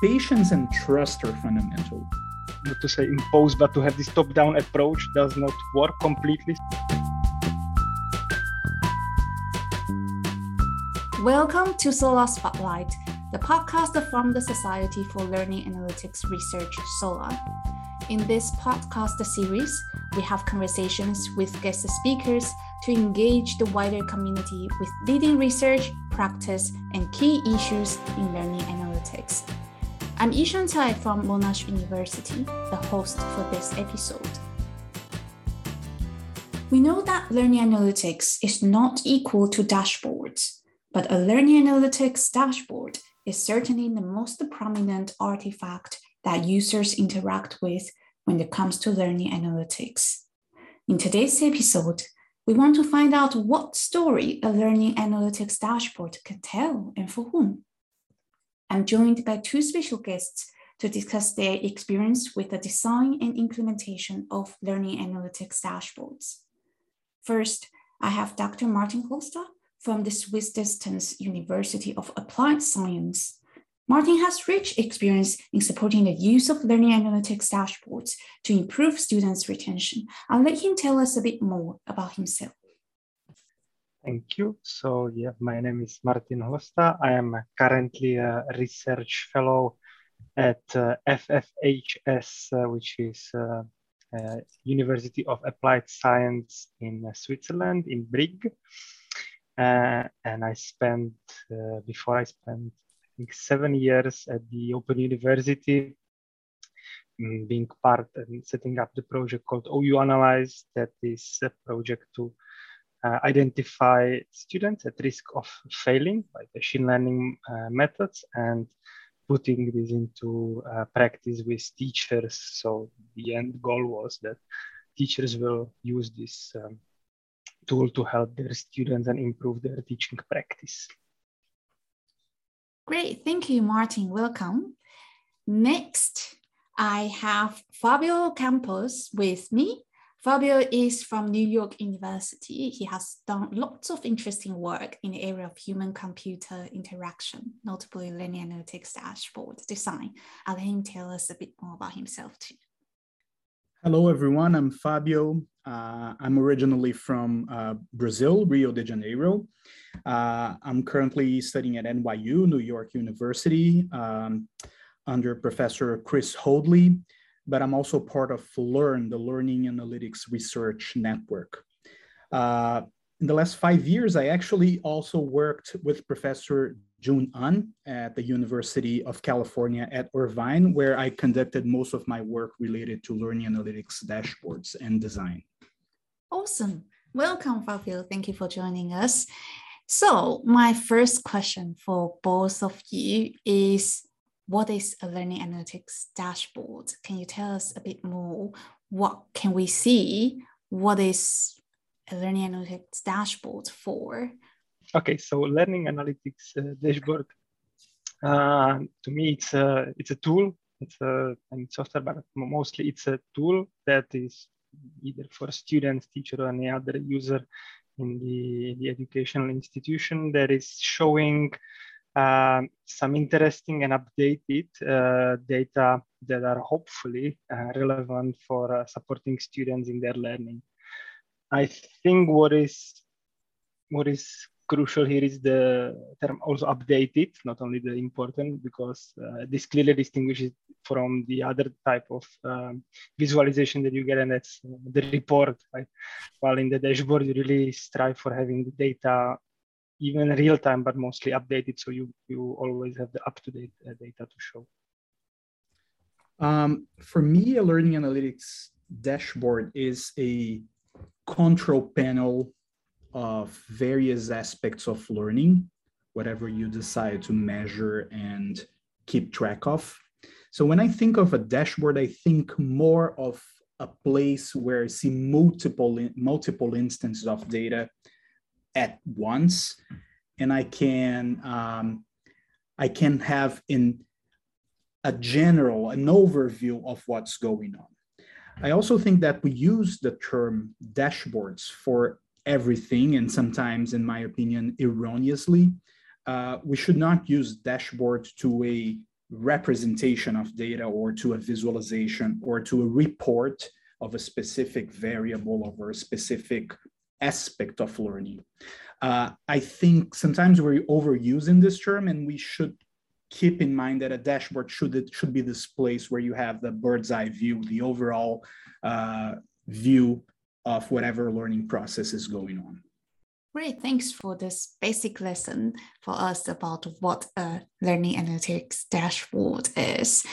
patience and trust are fundamental. Not to say impose, but to have this top down approach does not work completely. Welcome to Solar Spotlight, the podcast from the Society for Learning Analytics Research, SoLAR. In this podcast series, we have conversations with guest speakers to engage the wider community with leading research, practice, and key issues in learning analytics. I'm Yishan Tsai from Monash University, the host for this episode. We know that learning analytics is not equal to dashboards, but a learning analytics dashboard is certainly the most prominent artifact that users interact with when it comes to learning analytics. In today's episode, we want to find out what story a learning analytics dashboard can tell and for whom. I'm joined by two special guests to discuss their experience with the design and implementation of learning analytics dashboards. First, I have Dr. Martin Hlosta from the Swiss Distance University of Applied Science. Martin has rich experience in supporting the use of learning analytics dashboards to improve students' retention. I'll let him tell us a bit more about himself. Thank you. So yeah, my name is Martin Hlosta. I am currently a research fellow at uh, FFHS, uh, which is uh, uh, University of Applied Science in uh, Switzerland, in Brig. Uh, and I spent, before I spent, I think seven years at the Open University, um, being part and setting up the project called OU Analyze, that is a project to uh, identify students at risk of failing by machine learning uh, methods and putting this into uh, practice with teachers. So the end goal was that teachers will use this um, tool to help their students and improve their teaching practice. Great, thank you, Martin. Welcome. Next, I have Fabio Campos with me. Fabio is from New York University. He has done lots of interesting work in the area of human computer interaction, notably learning analytics dashboard design. I'll let him tell us a bit more about himself too. Hello, everyone. I'm Fabio. Uh, I'm originally from uh, Brazil, Rio de Janeiro. Uh, I'm currently studying at NYU, New York University, um, under Professor Chris Hoadley but I'm also part of Learn, the Learning Analytics Research Network. Uh, in the last five years, I actually also worked with Professor June Ahn at the University of California at Irvine, where I conducted most of my work related to learning analytics dashboards and design. Awesome. Welcome, Fabio. Thank you for joining us. So, my first question for both of you is what is a learning analytics dashboard? Can you tell us a bit more? What can we see? What is a learning analytics dashboard for? Okay, so learning analytics uh, dashboard. Uh, to me, it's a it's a tool. It's a and software, but mostly it's a tool that is either for students, teacher, or any other user in the, the educational institution that is showing um, some interesting and updated uh, data that are hopefully uh, relevant for uh, supporting students in their learning. I think what is what is crucial here is the term also updated, not only the important, because uh, this clearly distinguishes from the other type of um, visualization that you get, and that's the report. Right? While in the dashboard, you really strive for having the data even real time, but mostly updated. So you, you always have the up to date uh, data to show. Um, for me, a learning analytics dashboard is a control panel of various aspects of learning, whatever you decide to measure and keep track of. So when I think of a dashboard, I think more of a place where I see multiple multiple instances of data at once and I can um, I can have in a general an overview of what's going on. I also think that we use the term dashboards for everything, and sometimes, in my opinion, erroneously. Uh, we should not use dashboard to a representation of data or to a visualization or to a report of a specific variable or a specific aspect of learning. Uh, I think sometimes we're overusing this term and we should keep in mind that a dashboard should, it should be this place where you have the bird's eye view, the overall uh, view of whatever learning process is going on. Great, thanks for this basic lesson for us about what a learning analytics dashboard is.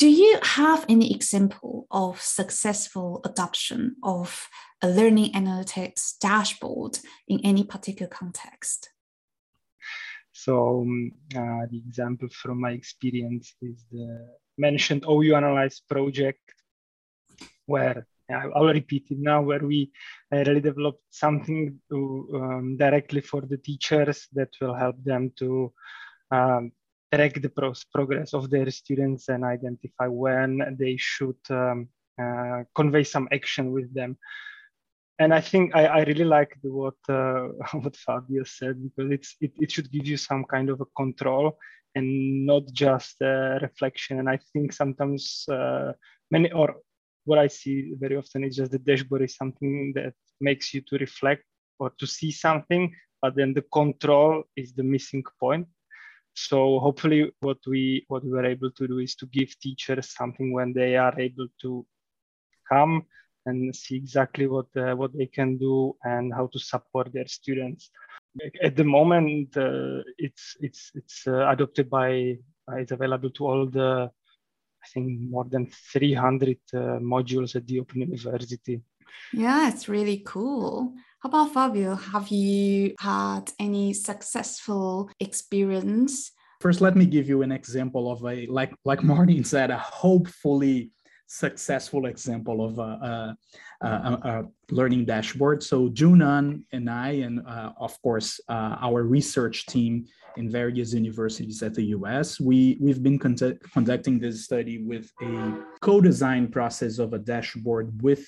Do you have any example of successful adoption of a learning analytics dashboard in any particular context? So um, uh, the example from my experience is the mentioned OU Analyze project, where I'll repeat it now, where we uh, really developed something to, um, directly for the teachers that will help them to um, track the progress of their students and identify when they should um, uh, convey some action with them. And I think I, I really like what uh, what Fabio said because it's it, it should give you some kind of a control and not just a reflection. And I think sometimes uh, many or what I see very often is just the dashboard is something that makes you to reflect or to see something, but then the control is the missing point. So hopefully what we what we were able to do is to give teachers something when they are able to come and see exactly what uh, what they can do and how to support their students. At the moment, uh, it's it's it's uh, adopted by uh, it's available to all the I think more than 300 uh, modules at the Open University. Yeah, it's really cool. How about Fabio? Have you had any successful experience? First, let me give you an example of a like like Martin said, a hopefully successful example of a, a, a, a learning dashboard. So June Ahn and I, and uh, of course uh, our research team in various universities at the US, we we've been conducting this study with a co-design process of a dashboard with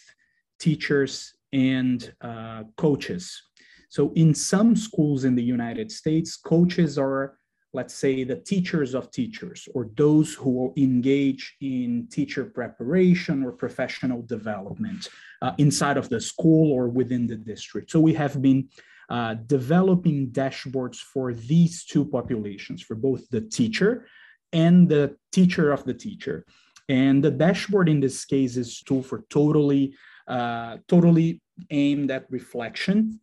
teachers and uh, coaches. So in some schools in the United States, coaches are let's say the teachers of teachers or those who engage in teacher preparation or professional development uh, inside of the school or within the district. So we have been uh, developing dashboards for these two populations, for both the teacher and the teacher of the teacher. And the dashboard in this case is tool for totally, uh, totally aimed at reflection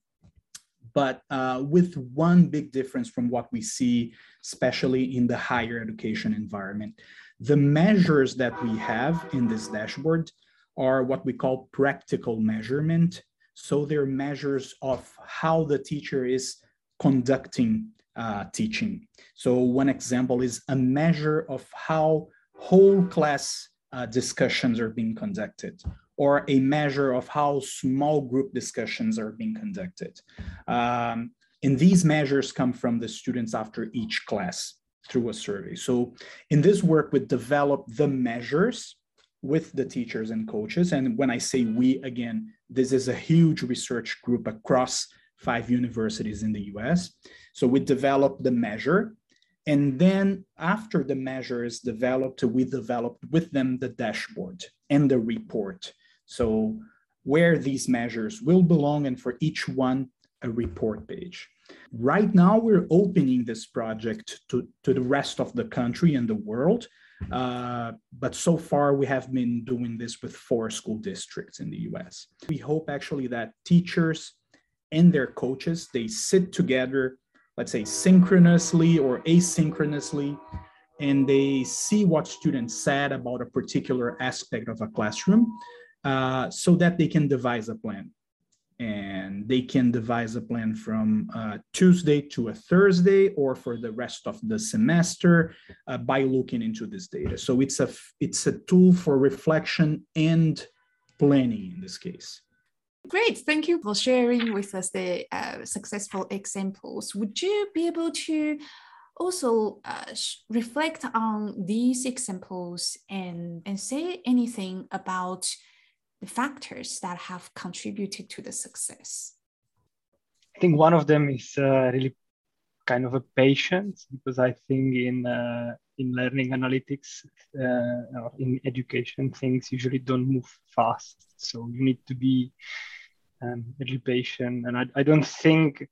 but uh, with one big difference from what we see, especially in the higher education environment. The measures that we have in this dashboard are what we call practical measurement. So they're measures of how the teacher is conducting uh, teaching. So one example is a measure of how whole class uh, discussions are being conducted or a measure of how small group discussions are being conducted. Um, and these measures come from the students after each class through a survey. So in this work, we develop the measures with the teachers and coaches. And when I say we, again, this is a huge research group across five universities in the US. So we develop the measure. And then after the measure is developed, we developed with them the dashboard and the report. So where these measures will belong and for each one, a report page. Right now, we're opening this project to, to the rest of the country and the world. Uh, but so far, we have been doing this with four school districts in the US. We hope actually that teachers and their coaches, they sit together, let's say synchronously or asynchronously, and they see what students said about a particular aspect of a classroom uh, so that they can devise a plan. And they can devise a plan from uh, Tuesday to a Thursday or for the rest of the semester uh, by looking into this data. So it's a, it's a tool for reflection and planning in this case. Great, thank you for sharing with us the uh, successful examples. Would you be able to also uh, reflect on these examples and, and say anything about the factors that have contributed to the success? I think one of them is uh, really kind of a patience because I think in uh, in learning analytics uh, or in education things usually don't move fast. So you need to be um, really patient, and I, I don't think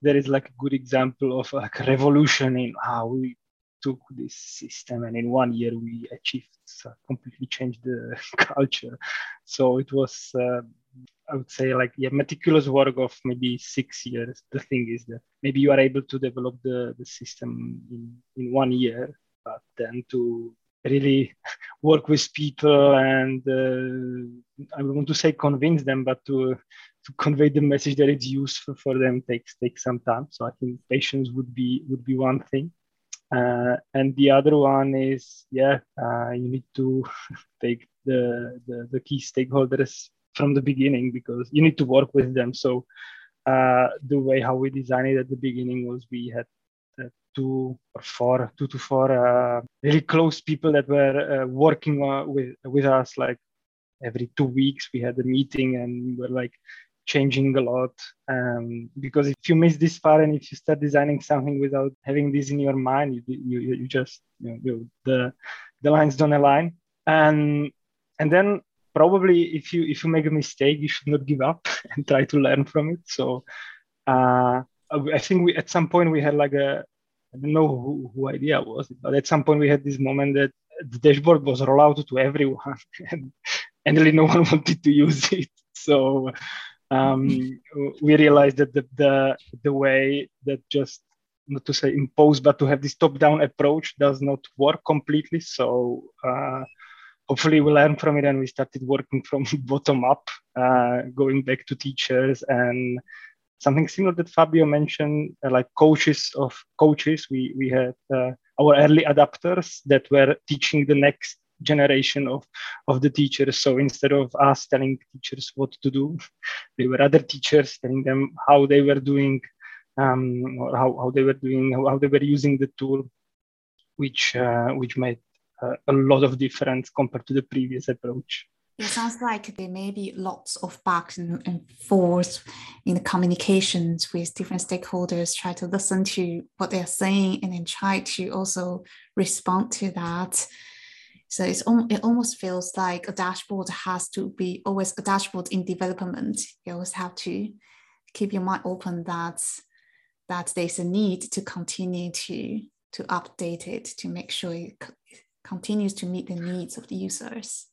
there is like a good example of like a revolution in how we took this system and in one year we achieved uh, completely changed the culture so it was uh, i would say like yeah meticulous work of maybe six years the thing is that maybe you are able to develop the, the system in, in one year but then to really work with people and uh, i want to say convince them but to to convey the message that it's useful for them takes takes some time. So I think patience would be would be one thing. Uh, and the other one is yeah uh, you need to take the, the, the key stakeholders from the beginning because you need to work with them. So uh, the way how we designed it at the beginning was we had uh, two or four two to four uh, really close people that were uh, working with with us like every two weeks we had a meeting and we were like changing a lot. Um, because if you miss this far and if you start designing something without having this in your mind you, you, you just you know, you, the the lines don't align. And and then probably if you if you make a mistake you should not give up and try to learn from it. So uh, i think we at some point we had like a i don't know who, who idea was but at some point we had this moment that the dashboard was rolled out to everyone and, and really no one wanted to use it. So um, we realized that the, the, the way that just not to say impose, but to have this top-down approach does not work completely. So uh, hopefully we learn from it and we started working from bottom up, uh, going back to teachers and something similar that Fabio mentioned, uh, like coaches of coaches. We we had uh, our early adapters that were teaching the next generation of, of the teachers. So instead of us telling teachers what to do, there were other teachers telling them how they were doing, um, or how, how they were doing, how, how they were using the tool, which uh, which made uh, a lot of difference compared to the previous approach. It sounds like there may be lots of back and, forth in the communications with different stakeholders, try to listen to what they're saying and then try to also respond to that. So it's it almost feels like a dashboard has to be always a dashboard in development. You always have to keep your mind open that that there's a need to continue to to update it to make sure it continues to meet the needs of the users.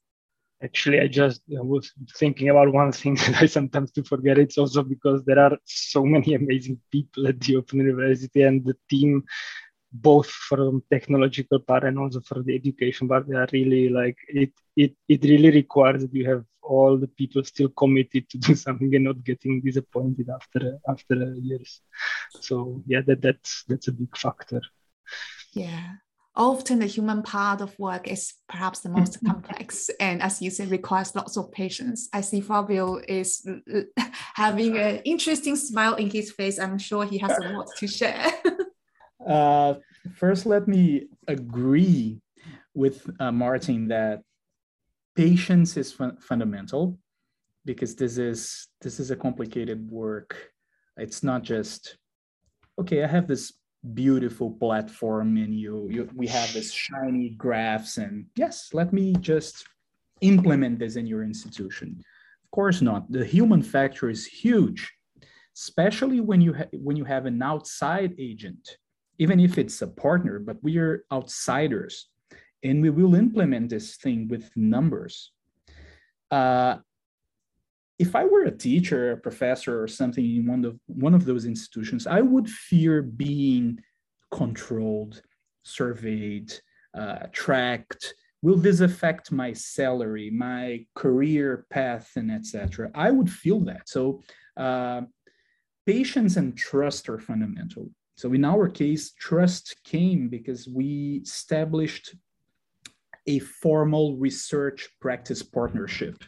Actually, I just was thinking about one thing that I sometimes do forget. It's also because there are so many amazing people at the Open University, and the team both from technological part and also for the education part they are really like it it it really requires that you have all the people still committed to do something and not getting disappointed after after years. So yeah that that's that's a big factor. Yeah. Often the human part of work is perhaps the most mm-hmm. complex and as you said requires lots of patience. I see fabio is having an interesting smile in his face. I'm sure he has a lot to share Uh, first, let me agree with uh, Martin that patience is fun- fundamental because this is this is a complicated work. It's not just okay. I have this beautiful platform, and you, you we have this shiny graphs, and yes, let me just implement this in your institution. Of course not. The human factor is huge, especially when you ha- when you have an outside agent even if it's a partner, but we are outsiders and we will implement this thing with numbers. Uh, if I were a teacher, a professor, or something in one of one of those institutions, I would fear being controlled, surveyed, uh, tracked. Will this affect my salary, my career path, and etc.? I would feel that. So, uh, patience and trust are fundamental. So in our case, trust came because we established a formal research practice partnership,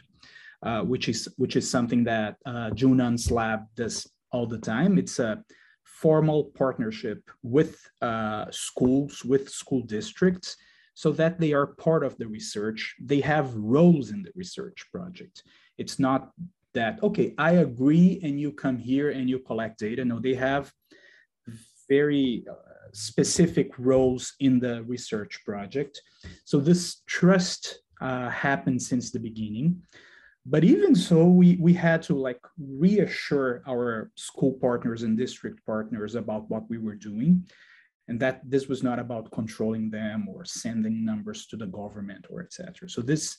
uh, which is which is something that uh, June Ahn's lab does all the time. It's a formal partnership with uh, schools, with school districts, so that they are part of the research. They have roles in the research project. It's not that okay, I agree, and you come here and you collect data. No, they have very uh, specific roles in the research project. So this trust uh, happened since the beginning. But even so, we, we had to like reassure our school partners and district partners about what we were doing and that this was not about controlling them or sending numbers to the government or etc. So this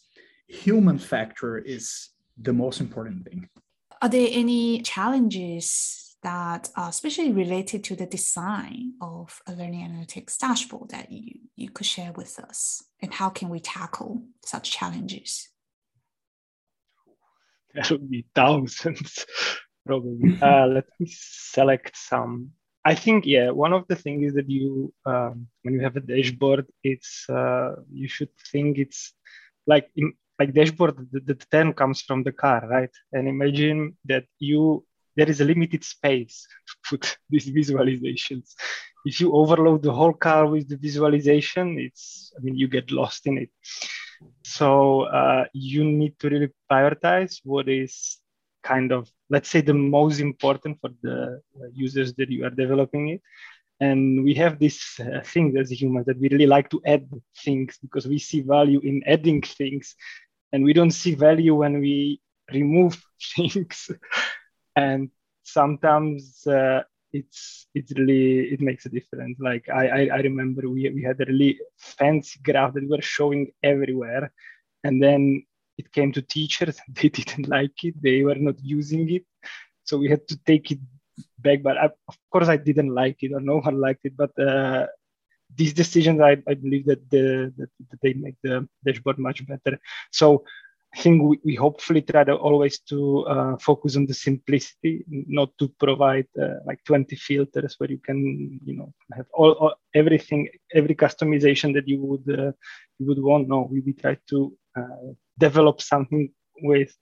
human factor is the most important thing. Are there any challenges that are especially related to the design of a learning analytics dashboard that you, you could share with us? And how can we tackle such challenges? There would be thousands, probably. uh, let me select some. I think, yeah, one of the things is that you, um, when you have a dashboard, it's uh, you should think it's like like dashboard. The, the term comes from the car, right? And imagine that you there is a limited space to put these visualizations. If you overload the whole car with the visualization, it's, I mean, you get lost in it. So uh, you need to really prioritize what is kind of, let's say, the most important for the users that you are developing it. And we have this uh, thing as humans that we really like to add things because we see value in adding things, and we don't see value when we remove things and sometimes uh, it's it's really it makes a difference. Like I, I i, remember we, we had a really fancy graph that we were showing everywhere. And then it came to teachers. They didn't like it. They were not using it. So we had to take it back. But I, of course i didn't like it or no one liked it. But uh, these decisions I, I believe that, the, that they make the dashboard much better. So I think we, we hopefully try to always to uh, focus on the simplicity, not to provide uh, like 20 filters where you can, you know, have all, all everything, every customization that you would uh, you would want. No, we, we try to uh, develop something with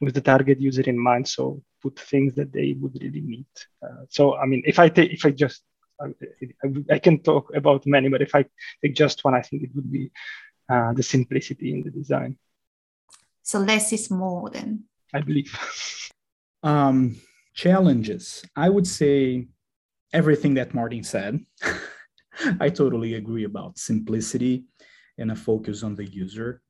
with the target user in mind. So put things that they would really need. Uh, so I mean, if I take if I just I, I, can talk about many, but if I take just one, I think it would be uh, the simplicity in the design. So less is more then. I believe. um, challenges. I would say everything that Martin said. I totally agree about simplicity and a focus on the user.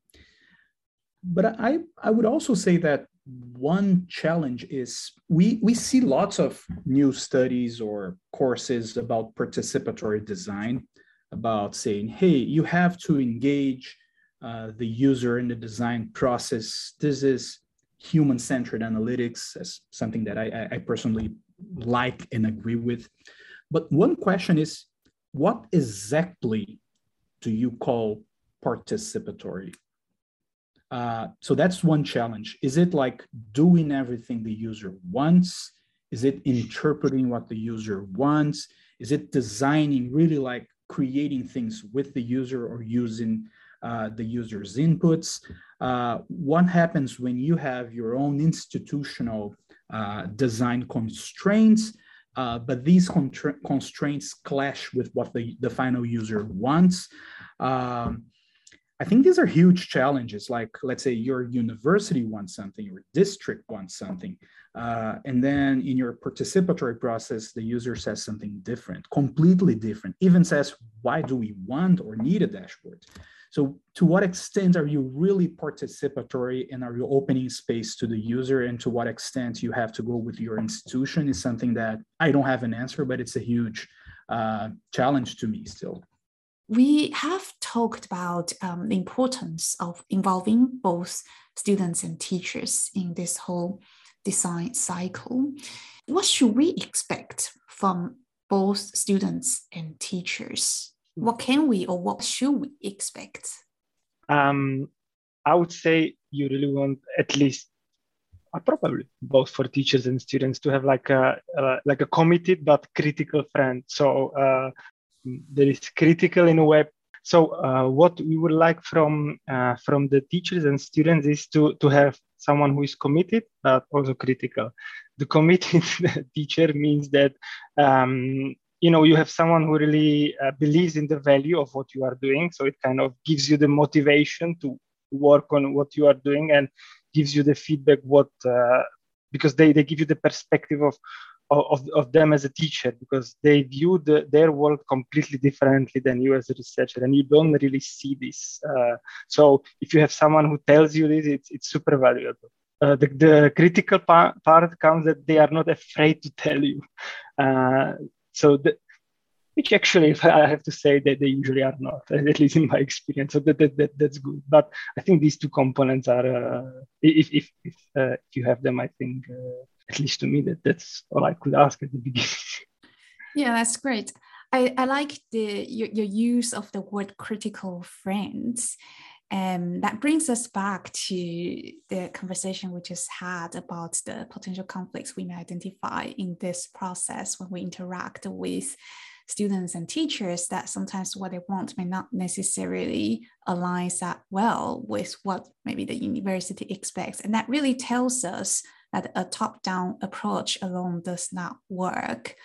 But I, I would also say that one challenge is we, we see lots of new studies or courses about participatory design, about saying, hey, you have to engage uh, the user in the design process. This is human-centered analytics as something that I, I personally like and agree with. But one question is, what exactly do you call participatory? Uh, so that's one challenge. Is it like doing everything the user wants? Is it interpreting what the user wants? Is it designing really like creating things with the user or using uh, the user's inputs. Uh, what happens when you have your own institutional uh, design constraints, uh, but these constraints clash with what the, the final user wants. Um, I think these are huge challenges. Like, let's say your university wants something, your district wants something, uh, and then in your participatory process, the user says something different, completely different, even says, why do we want or need a dashboard? So to what extent are you really participatory and are you opening space to the user and to what extent you have to go with your institution is something that I don't have an answer, but it's a huge uh, challenge to me still. We have talked about um, the importance of involving both students and teachers in this whole design cycle. What should we expect from both students and teachers what can we or what should we expect? Um, I would say you really want at least uh, probably both for teachers and students to have like a uh, like a committed but critical friend. So uh, there is critical in a way. So uh, what we would like from uh, from the teachers and students is to to have someone who is committed but also critical. The committed teacher means that um, you know you have someone who really uh, believes in the value of what you are doing. So it kind of gives you the motivation to work on what you are doing and gives you the feedback what uh, because they, they give you the perspective of of, of them as a teacher because they view the, their world completely differently than you as a researcher and you don't really see this uh, so if you have someone who tells you this it's, it's super valuable. Uh, the, the critical pa- part comes that they are not afraid to tell you. Uh, so the, which actually i have to say that they usually are not at least in my experience. So that, that, that that's good. But i think these two components are uh, if, if, if, uh, if you have them i think uh, at least to me that that's all i could ask at the beginning. Yeah that's great. I, I like the your, your use of the word critical friends and that brings us back to the conversation we just had about the potential conflicts we may identify in this process when we interact with students and teachers that sometimes what they want may not necessarily align that well with what maybe the university expects. And that really tells us that a top-down approach alone does not work.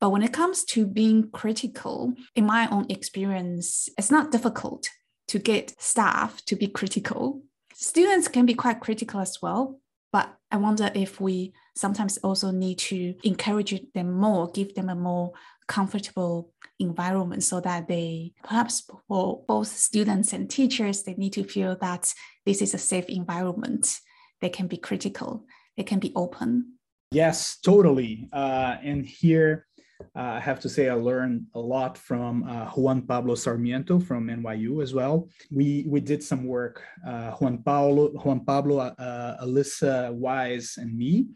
But when it comes to being critical, in my own experience, it's not difficult to get staff to be critical. Students can be quite critical as well, but I wonder if we sometimes also need to encourage them more, give them a more comfortable environment so that they perhaps for both students and teachers they need to feel that this is a safe environment. They can be critical. They can be open. Yes totally. Uh, and here I have to say I learned a lot from uh, Juan Pablo Sarmiento from NYU as well. We we did some work, uh, Juan Pablo, Juan Pablo, uh, Alyssa Wise, and me,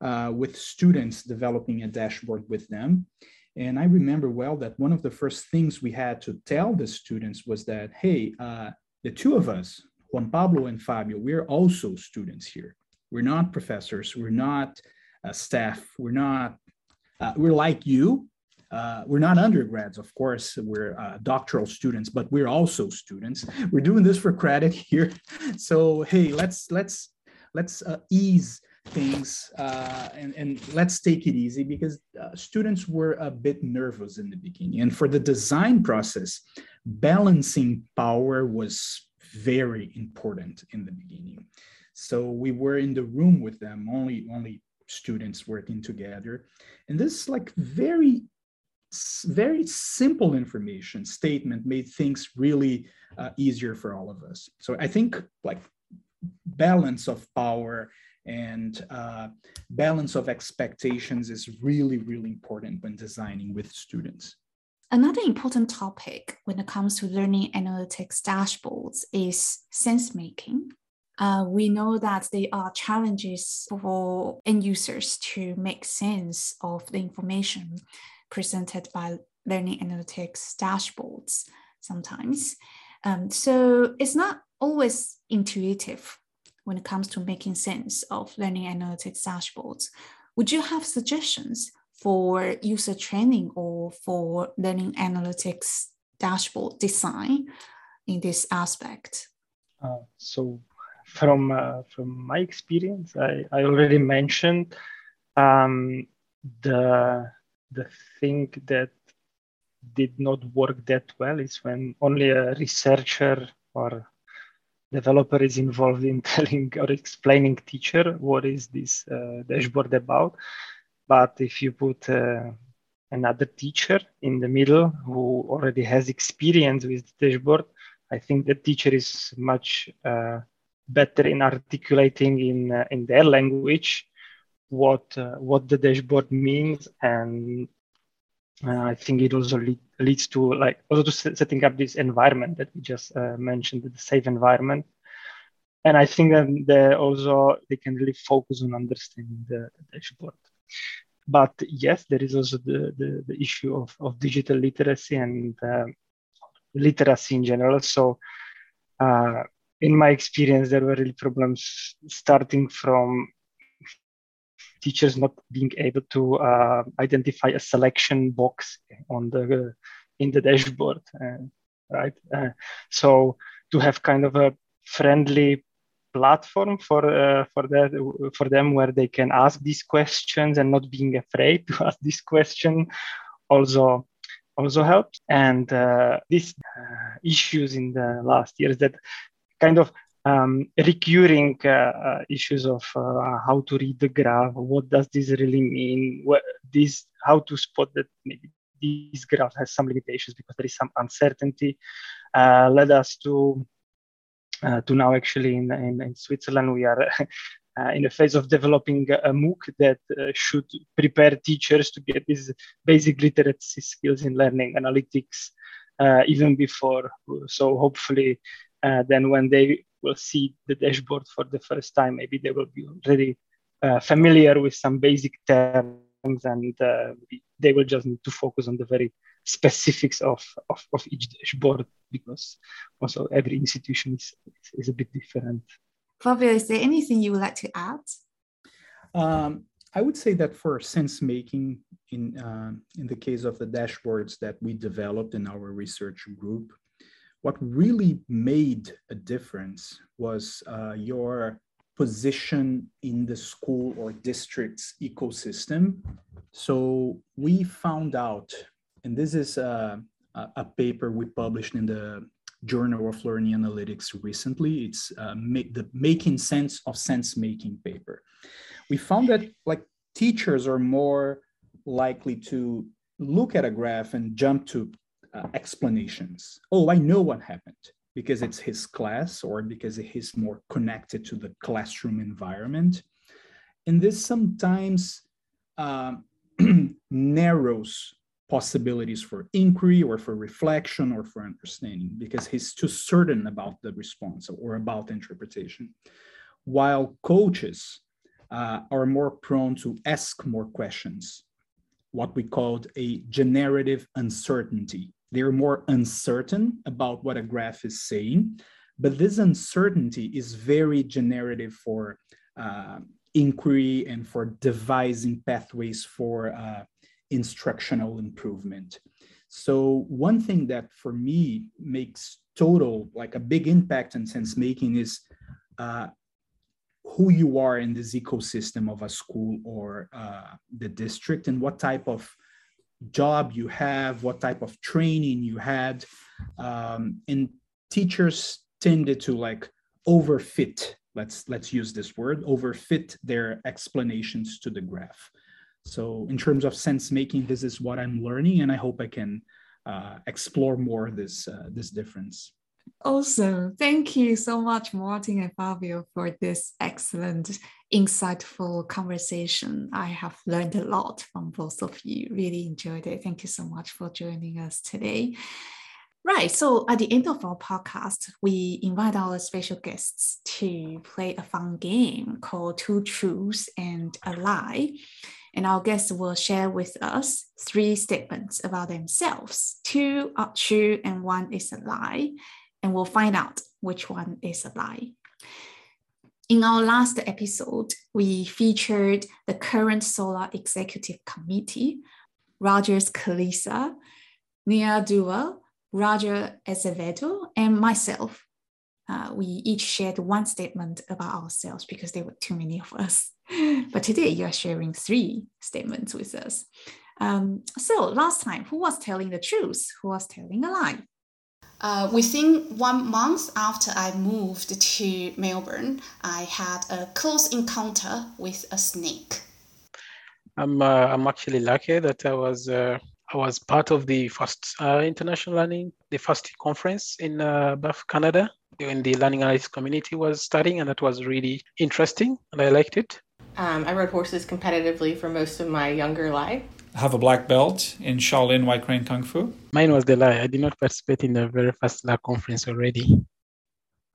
uh, with students developing a dashboard with them. And I remember well that one of the first things we had to tell the students was that, hey, uh, the two of us, Juan Pablo and Fabio, we're also students here. We're not professors. We're not uh, staff. We're not, uh, we're like you. Uh, we're not undergrads, of course. We're uh, doctoral students, but we're also students. We're doing this for credit here. So, hey, let's, let's, let's uh, ease things uh, and, and let's take it easy because uh, students were a bit nervous in the beginning. And for the design process, balancing power was very important in the beginning. So we were in the room with them, only, only students working together. And this like very, very simple information statement made things really uh, easier for all of us. So I think like balance of power and uh, balance of expectations is really, really important when designing with students. Another important topic when it comes to learning analytics dashboards is sense making. Uh, we know that there are challenges for end users to make sense of the information presented by learning analytics dashboards sometimes. Um, so it's not always intuitive when it comes to making sense of learning analytics dashboards. Would you have suggestions for user training or for learning analytics dashboard design in this aspect? Uh, so, from uh, from my experience, I, I already mentioned um, the the thing that did not work that well is when only a researcher or developer is involved in telling or explaining teacher what is this uh, dashboard about. But if you put uh, another teacher in the middle who already has experience with the dashboard, I think the teacher is much uh, better in articulating in uh, in their language what uh, what the dashboard means and uh, I think it also lead, leads to like also to setting up this environment that we just uh, mentioned, the safe environment. And I think that they also they can really focus on understanding the, the dashboard. But yes, there is also the, the, the issue of, of digital literacy and uh, literacy in general. So uh, in my experience, there were really problems starting from teachers not being able to uh, identify a selection box on the in the dashboard, uh, right? Uh, so to have kind of a friendly platform for uh, for that for them where they can ask these questions and not being afraid to ask this question also also helps and uh, these uh, issues in the last years that kind of um, recurring uh, uh, issues of uh, how to read the graph, what does this really mean, what this, how to spot that maybe this graph has some limitations because there is some uncertainty, uh, led us to uh, to now actually in, in, in Switzerland we are uh, in the phase of developing a MOOC that uh, should prepare teachers to get these basic literacy skills in learning analytics uh, even before. So hopefully, uh, then when they will see the dashboard for the first time, maybe they will be already uh, familiar with some basic terms and uh, they will just need to focus on the very specifics of, of, of each dashboard because also every institution is, is a bit different. Fabio, is there anything you would like to add? Um, I would say that for sense making, in uh, in the case of the dashboards that we developed in our research group, what really made a difference was uh, your position in the school or district's ecosystem. So we found out, and this is a, a paper we published in the Journal of Learning Analytics recently. It's uh, the Making Sense of Sense Making paper. We found that like teachers are more likely to look at a graph and jump to uh, explanations. Oh, I know what happened because it's his class or because he's more connected to the classroom environment. And this sometimes uh, narrows possibilities for inquiry or for reflection or for understanding because he's too certain about the response or about interpretation. While coaches uh, are more prone to ask more questions, what we called a generative uncertainty. They're more uncertain about what a graph is saying, but this uncertainty is very generative for uh, inquiry and for devising pathways for uh, instructional improvement. So one thing that for me makes total like a big impact in sense making is uh, who you are in this ecosystem of a school or uh, the district and what type of job you have, what type of training you had. Um, and teachers tended to like overfit, let's, let's use this word, overfit their explanations to the graph. So in terms of sense making, this is what I'm learning, and I hope I can uh, explore more this uh, this difference. Awesome. Thank you so much, Martin and Fabio, for this excellent, insightful conversation. I have learned a lot from both of you. Really enjoyed it. Thank you so much for joining us today. Right. So at the end of our podcast, we invite our special guests to play a fun game called Two Truths and a Lie and our guests will share with us three statements about themselves. Two are true and one is a lie, and we'll find out which one is a lie. In our last episode, we featured the current Solar Executive Committee, Rogers Kaliisa, Nia Dowell, Roger Azevedo, and myself. Uh, we each shared one statement about ourselves because there were too many of us. But today you are sharing three statements with us. Um, so last time, who was telling the truth? Who was telling a lie? Uh, within one month after I moved to Melbourne, I had a close encounter with a snake. I'm uh, I'm actually lucky that I was uh, I was part of the first uh, international learning, the first conference in uh, Banff, Canada, when the learning analytics community was studying, and that was really interesting, and I liked it. Um, I rode horses competitively for most of my younger life. I have a black belt in Shaolin White Crane Kung Fu. Mine was the lie. I did not participate in the very first LA conference already.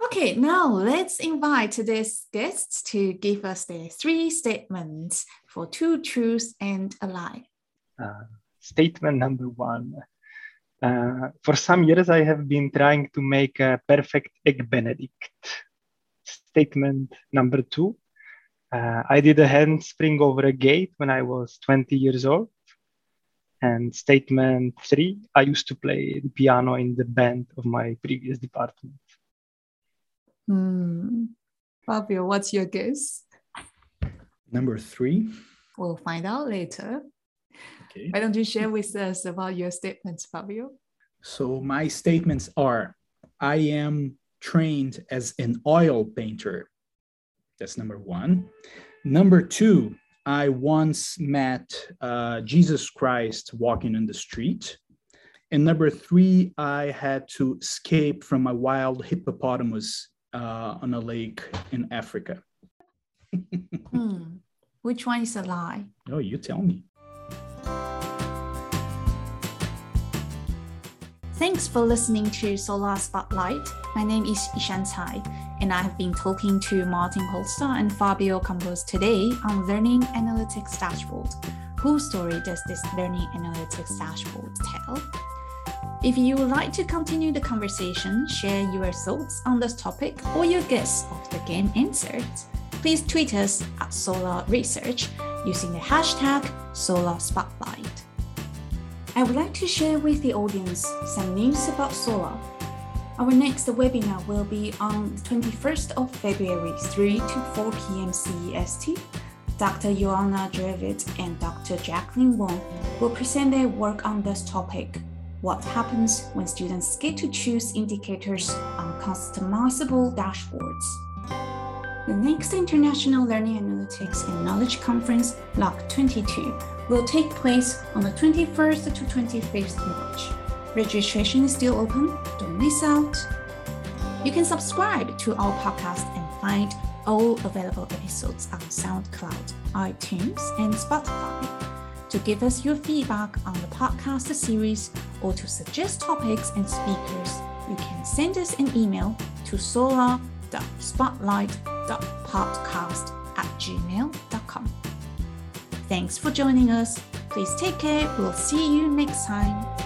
Okay, now let's invite today's guests to give us their three statements for two truths and a lie. Uh, statement number one. Uh, for some years, I have been trying to make a perfect egg benedict. Statement number two. Uh, I did a handspring over a gate when I was 20 years old. And statement three, I used to play the piano in the band of my previous department. Hmm. Fabio, what's your guess? Number three. We'll find out later. Okay. Why don't you share with us about your statements, Fabio? So my statements are I am trained as an oil painter. That's number one. Number two, I once met uh, Jesus Christ walking in the street. And number three, I had to escape from a wild hippopotamus uh, on a lake in Africa. Hmm. Which one is a lie? Oh, you tell me. Thanks for listening to Solar Spotlight. My name is Yishan Tsai, and I have been talking to Martin Holster and Fabio Campos today on Learning Analytics Dashboard. Whose story does this Learning Analytics Dashboard tell? If you would like to continue the conversation, share your thoughts on this topic or your guess of the game answers, please tweet us at SoLAR Research using the hashtag SoLAR Spotlight. I would like to share with the audience some news about SoLAR. Our next webinar will be on the 21st of February, 3 to 4 p.m. CEST. Dr. Joanna Dravid and Dr. Jacqueline Wong will present their work on this topic. What happens when students get to choose indicators on customizable dashboards? The next International Learning Analytics and Knowledge Conference, LAK 22, will take place on the 21st to 25th March. Registration is still open, don't miss out. You can subscribe to our podcast and find all available episodes on SoundCloud, iTunes, and Spotify. To give us your feedback on the podcast series or to suggest topics and speakers, you can send us an email to solar.spotlight.podcast at gmail.com. Thanks for joining us. Please take care. We'll see you next time.